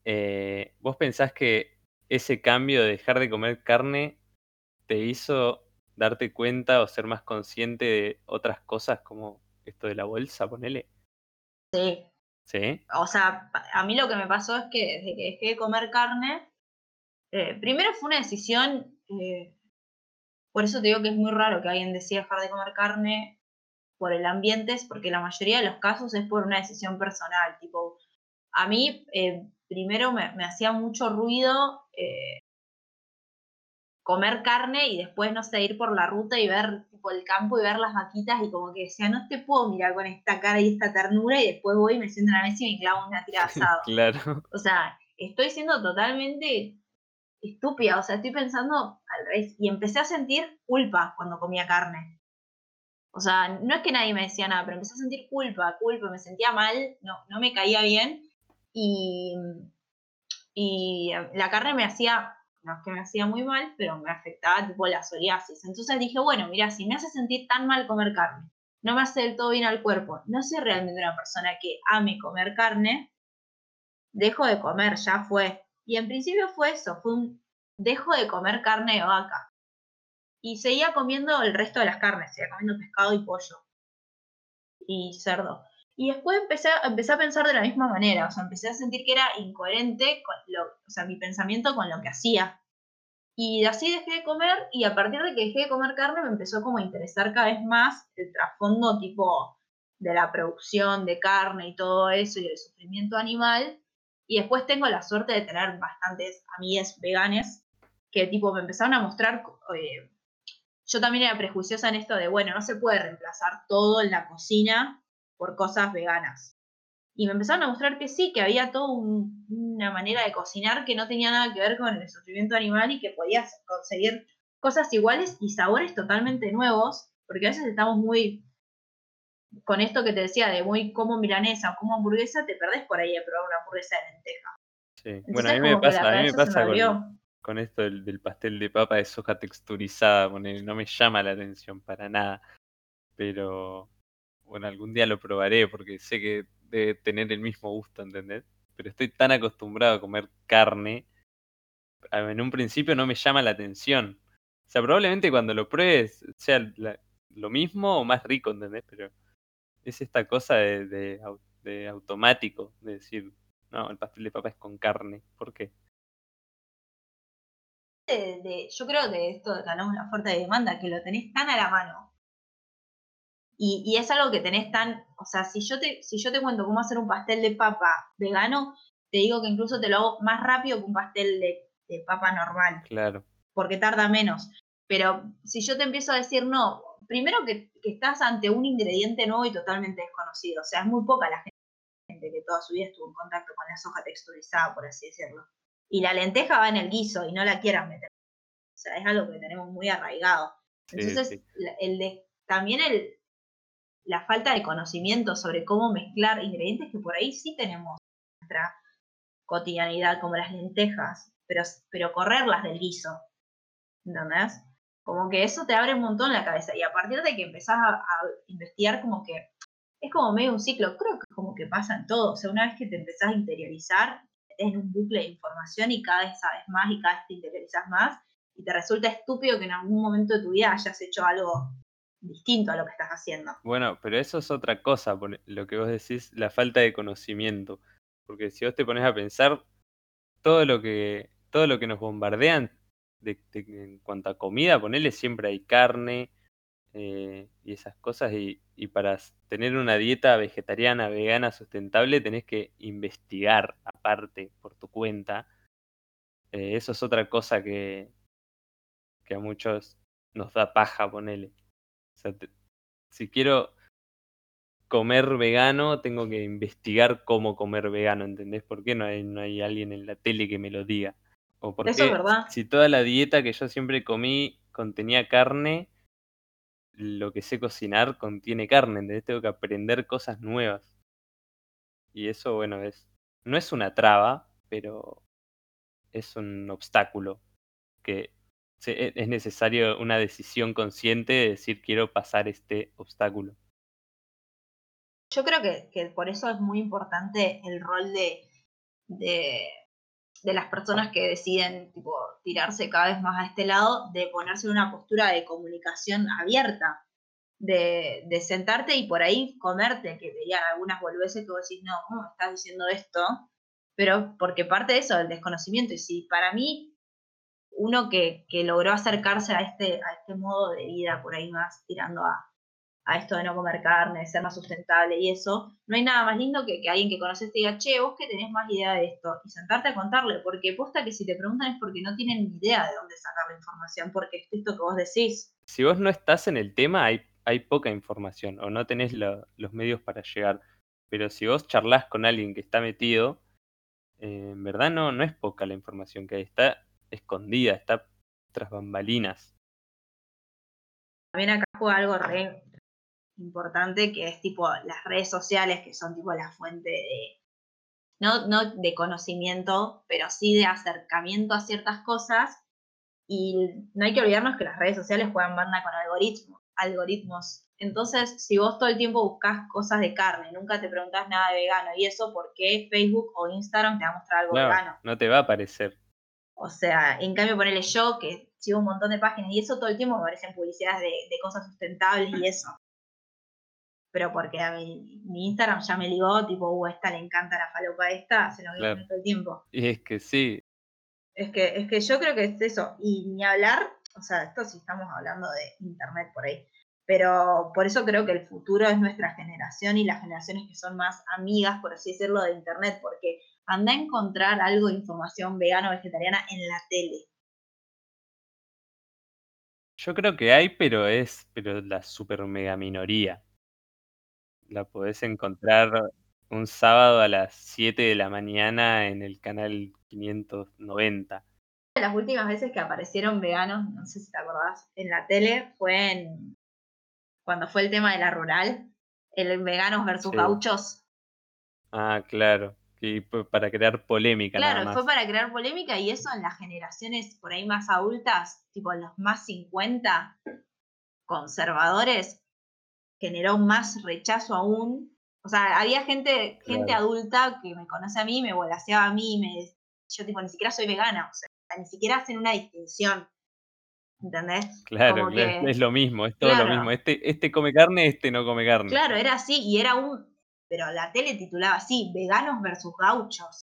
eh, ¿vos pensás que ese cambio de dejar de comer carne te hizo darte cuenta o ser más consciente de otras cosas como esto de la bolsa, ponele? Sí, ¿Sí? o sea, a mí lo que me pasó es que desde que dejé de comer carne, eh, primero fue una decisión, eh, por eso te digo que es muy raro que alguien decida dejar de comer carne por el ambiente, es porque la mayoría de los casos es por una decisión personal, tipo, a mí eh, primero me, me hacía mucho ruido eh, comer carne y después, no sé, ir por la ruta y ver tipo el campo y ver las vaquitas y como que decía, no te puedo mirar con esta cara y esta ternura y después voy y me siento en la mesa y me clavo una tira de asado. [LAUGHS] Claro. O sea, estoy siendo totalmente estúpida, o sea, estoy pensando al revés. Y empecé a sentir culpa cuando comía carne. O sea, no es que nadie me decía nada, pero empecé a sentir culpa, culpa, me sentía mal, no, no me caía bien. Y, y la carne me hacía, no es que me hacía muy mal, pero me afectaba tipo la psoriasis. Entonces dije, bueno, mira, si me hace sentir tan mal comer carne, no me hace del todo bien al cuerpo, no soy realmente una persona que ame comer carne, dejo de comer, ya fue. Y en principio fue eso, fue un dejo de comer carne de vaca. Y seguía comiendo el resto de las carnes, seguía comiendo pescado y pollo. Y cerdo. Y después empecé, empecé a pensar de la misma manera, o sea, empecé a sentir que era incoherente con lo, o sea, mi pensamiento con lo que hacía. Y así dejé de comer y a partir de que dejé de comer carne me empezó como a interesar cada vez más el trasfondo tipo de la producción de carne y todo eso y el sufrimiento animal. Y después tengo la suerte de tener bastantes amigas veganes que tipo me empezaron a mostrar, eh, yo también era prejuiciosa en esto de, bueno, no se puede reemplazar todo en la cocina por cosas veganas. Y me empezaron a mostrar que sí, que había toda una manera de cocinar que no tenía nada que ver con el sufrimiento animal y que podías conseguir cosas iguales y sabores totalmente nuevos, porque a veces estamos muy con esto que te decía de muy como milanesa o como hamburguesa, te perdés por ahí de probar una hamburguesa de lenteja. Sí. Bueno, a mí me pasa, a mí me pasa con. Con esto del, del pastel de papa de soja texturizada, ponele, no me llama la atención para nada. Pero bueno, algún día lo probaré porque sé que debe tener el mismo gusto, ¿entendés? Pero estoy tan acostumbrado a comer carne, en un principio no me llama la atención. O sea, probablemente cuando lo pruebes sea la- lo mismo o más rico, ¿entendés? Pero es esta cosa de, de automático, de decir, no, el pastel de papa es con carne. ¿Por qué? De- de- yo creo que esto de de la oferta y demanda, que lo tenés tan a la mano. Y, y es algo que tenés tan, o sea, si yo te, si yo te cuento cómo hacer un pastel de papa vegano, te digo que incluso te lo hago más rápido que un pastel de, de papa normal, Claro, porque tarda menos. Pero si yo te empiezo a decir no, primero que, que estás ante un ingrediente nuevo y totalmente desconocido, o sea, es muy poca la gente que toda su vida estuvo en contacto con la soja texturizada, por así decirlo. Y la lenteja va en el guiso y no la quieras meter. O sea, es algo que tenemos muy arraigado. sí, Entonces, sí. la- el de, también el, la falta de conocimiento sobre cómo mezclar ingredientes que por ahí sí tenemos en nuestra cotidianidad, como las lentejas, pero, pero correrlas del guiso. ¿Entendés? Como que eso te abre un montón la cabeza. Y a partir de que empezás a, a investigar, como que es como medio un ciclo. Creo que como que pasa en todo. O sea, una vez que te empezás a interiorizar, en un bucle de información y cada vez sabes más y cada vez te interiorizas más. Y te resulta estúpido que en algún momento de tu vida hayas hecho algo distinto a lo que estás haciendo. Bueno, pero eso es otra cosa, por lo que vos decís, la falta de conocimiento. Porque si vos te pones a pensar, todo lo que, todo lo que nos bombardean de, de- en cuanto a comida, ponele siempre hay carne, eh, y esas cosas. Y, para tener una dieta vegetariana, vegana, sustentable, tenés que investigar aparte por tu cuenta. Eh, eso es otra cosa que, que a muchos nos da paja, ponele. O sea, si quiero comer vegano, tengo que investigar cómo comer vegano, ¿entendés? ¿Por qué no hay, no hay alguien en la tele que me lo diga? O por Eso es verdad. si toda la dieta que yo siempre comí contenía carne, lo que sé cocinar contiene carne, ¿entendés? Tengo que aprender cosas nuevas. Y eso, bueno, es no es una traba, pero es un obstáculo que e, es necesario una decisión consciente de decir quiero pasar este obstáculo. Yo creo que, por eso es muy importante el rol de, de, las personas que deciden tipo, tirarse cada vez más a este lado, de ponerse en una postura de comunicación abierta, de, de sentarte y por ahí comerte, que digan algunas volveses que vos decís, no, ¿cómo estás diciendo esto? Pero porque parte de eso, del desconocimiento. Y si para mí uno que, que, logró acercarse a este, a este modo de vida, por ahí más tirando a, a esto de no comer carne, de ser más sustentable y eso, no hay nada más lindo que, que alguien que conoces te diga, che, vos que tenés más idea de esto, y sentarte a contarle, porque posta que si te preguntan es porque no tienen ni idea de dónde sacar la información, porque es esto que vos decís. Si vos no estás en el tema, hay, hay poca información, o no tenés los medios para llegar, pero si vos charlas con alguien que está metido, eh, en verdad no, no es poca la información que hay, está escondida, está tras bambalinas. También acá juega algo re, importante que es tipo las redes sociales, que son tipo la fuente de, no, no de conocimiento, pero sí de acercamiento a ciertas cosas. Y no hay que olvidarnos que las redes sociales juegan banda con algoritmos. algoritmos. Entonces, si vos todo el tiempo buscas cosas de carne, nunca te preguntas nada de vegano, y eso, ¿por qué Facebook o Instagram te va a mostrar algo vegano? No te va a aparecer. O sea, en cambio, ponerle yo, que sigo un montón de páginas, y eso todo el tiempo me aparecen publicidades de, de cosas sustentables y eso pero porque a mi, Instagram ya me ligó, tipo, uh, esta le encanta la falopa esta, se lo voy todo el tiempo. Y es que sí. Es que, es que yo creo que es eso. Y ni hablar, o sea, esto sí estamos hablando de internet por ahí. Pero por eso creo que el futuro es nuestra generación y las generaciones que son más amigas, por así decirlo, de internet, porque anda a encontrar algo de información vegano vegetariana en la tele. Yo creo que hay, pero es pero la super mega minoría. La podés encontrar un sábado a las 7 de la mañana en el canal 590. Las últimas veces que aparecieron veganos, no sé si te acordás, en la tele fue en cuando fue el tema de la rural, el veganos versus gauchos. Ah, claro. Y para crear polémica. Claro, fue para crear polémica y eso en las generaciones por ahí más adultas, tipo los más 50 conservadores, generó más rechazo aún. O sea, había gente, gente adulta que me conoce a mí, me volaseaba a mí, me, yo tipo, ni siquiera soy vegana, o sea, ni siquiera hacen una distinción. ¿Entendés? Claro, es lo mismo, es todo lo mismo. Este, este come carne, este no come carne. Claro, era así, y era un. Pero la tele titulaba así: veganos versus gauchos.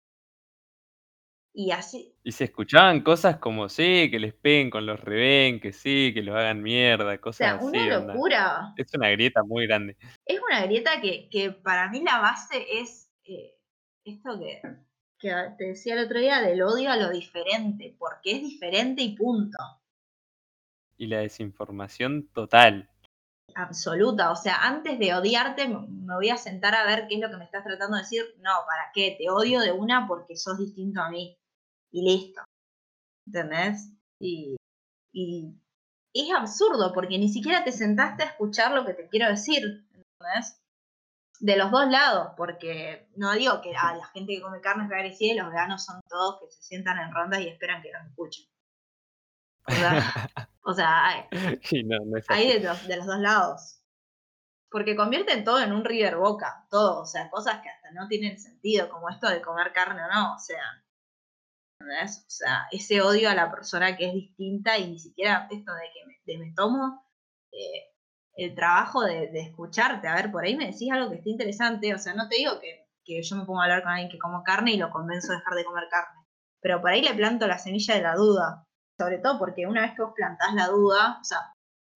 Y así. Y se escuchaban cosas como, sí, que les peguen con los reben, que sí, que los hagan mierda, cosas o sea, Una locura. Es una grieta muy grande. Es una grieta que, que para mí la base es eh, esto que, que te decía el otro día, del odio a lo diferente, porque es diferente y punto. Y la desinformación total. Absoluta, o sea, antes de odiarte me voy a sentar a ver qué es lo que me estás tratando de decir. No, ¿para qué? Te odio de una porque sos distinto a mí y listo. ¿Entendés? Y, y es absurdo porque ni siquiera te sentaste a escuchar lo que te quiero decir. ¿Entendés? De los dos lados, porque no digo que ah, la gente que come carne es vegana y los veganos son todos que se sientan en rondas y esperan que los escuchen. [LAUGHS] O sea, hay, hay de, los, de los dos lados. Porque convierten todo en un River Boca, todo, o sea, cosas que hasta no tienen sentido, como esto de comer carne o no, o sea, o sea, ese odio a la persona que es distinta y ni siquiera esto de que me, tomo eh, el trabajo de, escucharte. A ver, por ahí me decís algo que esté interesante. O sea, no te digo que, yo me pongo a hablar con alguien que como carne y lo convenzo de dejar de comer carne. Pero por ahí le planto la semilla de la duda. Sobre todo porque una vez que vos plantás la duda, o sea,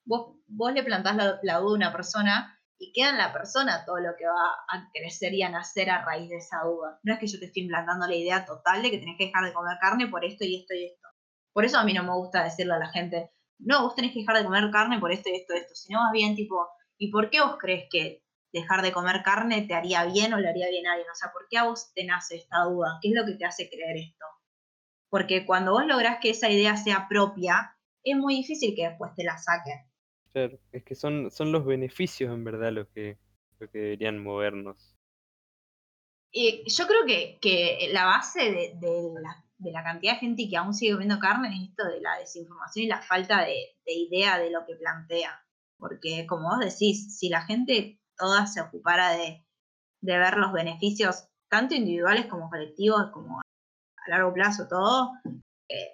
vos, vos le plantás la, la duda a una persona y queda en la persona todo lo que va a crecer y a nacer a raíz de esa duda. No es que yo te esté implantando la idea total de que tenés que dejar de comer carne por esto y esto y esto. Por eso a mí no me gusta decirle a la gente, no, vos tenés que dejar de comer carne por esto y esto y esto, sino más bien tipo, ¿y por qué vos crees que dejar de comer carne te haría bien o le haría bien a alguien? O sea, ¿por qué a vos te nace esta duda? ¿Qué es lo que te hace creer esto? Porque cuando vos lográs que esa idea sea propia, es muy difícil que después te la saquen. Es que son, son los beneficios en verdad los que, lo que deberían movernos. Y yo creo que, que la base de, de, la, de, la, cantidad de gente que aún sigue comiendo carne es esto de la desinformación y la falta de, de, idea de lo que plantea. Porque como vos decís, si la gente toda se ocupara de, ver los beneficios, tanto individuales como colectivos, como a largo plazo, todo, eh,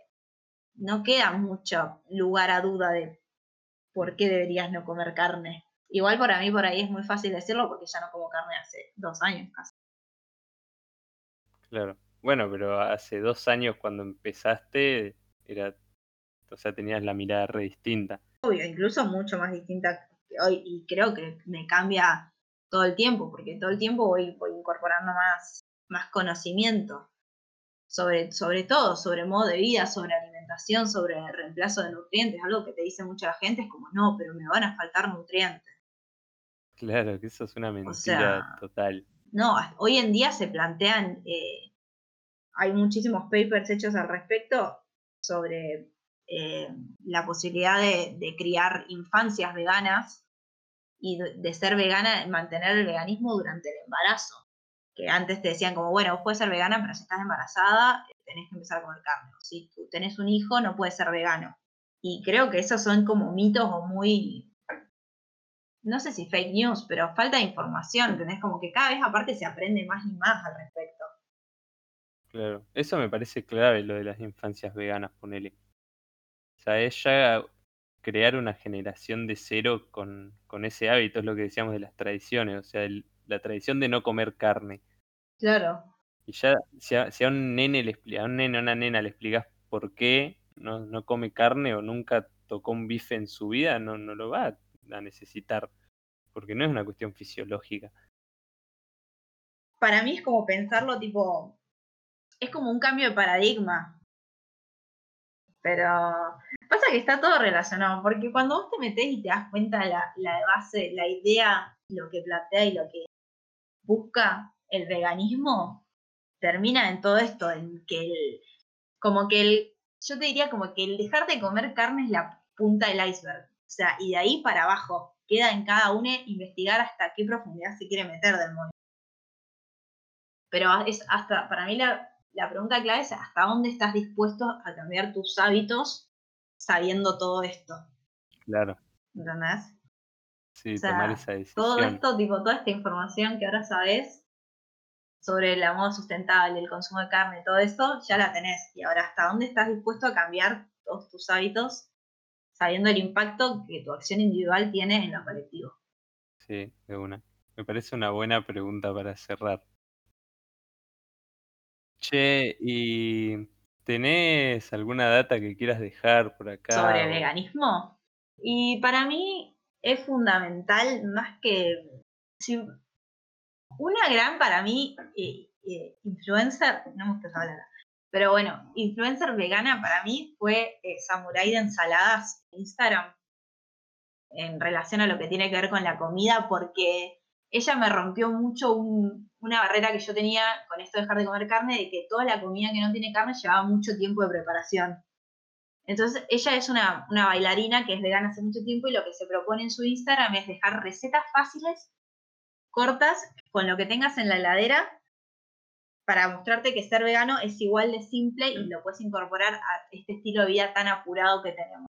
no queda mucho lugar a duda de por qué deberías no comer carne. Igual para mí por ahí es muy fácil decirlo porque ya no como carne hace dos años casi. Claro. Bueno, pero hace dos años cuando empezaste, era, o sea, tenías la mirada re distinta. Obvio, incluso mucho más distinta que hoy. Y creo que me cambia todo el tiempo, porque todo el tiempo voy, voy incorporando más, más conocimiento sobre, sobre todo, sobre modo de vida, sobre alimentación, sobre el reemplazo de nutrientes, algo que te dice mucha gente es como, no, pero me van a faltar nutrientes. Claro, que eso es una mentira total. No, hoy en día se plantean, eh, hay muchísimos papers hechos al respecto sobre eh, la posibilidad de, de, criar infancias veganas y de, de ser vegana, mantener el veganismo durante el embarazo que antes te decían como, bueno, vos puedes ser vegana, pero si estás embarazada, tenés que empezar a comer carne. si tú tenés un hijo, no puedes ser vegano. Y creo que esos son como mitos o muy, no sé si fake news, pero falta de información, tenés como que cada vez aparte se aprende más y más al respecto. Claro, eso me parece clave, lo de las infancias veganas, ponele. O sea, es ya crear una generación de cero con, con ese hábito, es lo que decíamos de las tradiciones, o sea, el, la tradición de no comer carne. Claro. Y ya, si a, si a un nene le a un nene o una nena le explicas por qué no, no come carne o nunca tocó un bife en su vida, no, no lo va a necesitar. Porque no es una cuestión fisiológica. Para mí es como pensarlo tipo. Es como un cambio de paradigma. Pero pasa que está todo relacionado, porque cuando vos te metés y te das cuenta la, la base, la idea, lo que plantea y lo que busca el veganismo termina en todo esto, en que el, como que el, yo te diría como que el dejar de comer carne es la punta del iceberg. O sea, y de ahí para abajo queda en cada uno investigar hasta qué profundidad se quiere meter del movimiento. Pero es hasta, para mí la, la pregunta clave es hasta dónde estás dispuesto a cambiar tus hábitos sabiendo todo esto. Claro. ¿Entendés? Sí, tomar esa decisión. Todo esto, tipo, toda esta información que ahora sabes sobre la moda sustentable, el consumo de carne, todo eso, ya la tenés. Y ahora, ¿hasta dónde estás dispuesto a cambiar todos tus hábitos sabiendo el impacto que tu acción individual tiene en lo colectivo? Sí, de una. Me parece una buena pregunta para cerrar. Che, ¿y tenés alguna data que quieras dejar por acá? ¿Sobre veganismo? Y para mí, es fundamental más que... Si, una gran para mí eh, eh, influencer, no me gusta esa palabra, pero bueno, influencer vegana para mí fue eh, Samurai de Ensaladas en Instagram en relación a lo que tiene que ver con la comida porque ella me rompió mucho un, una barrera que yo tenía con esto de dejar de comer carne, de que toda la comida que no tiene carne llevaba mucho tiempo de preparación. Entonces, ella es una, bailarina que es vegana hace mucho tiempo y lo que se propone en su Instagram es dejar recetas fáciles, cortas, con lo que tengas en la heladera, para mostrarte que ser vegano es igual de simple y lo puedes incorporar a este estilo de vida tan apurado que tenemos.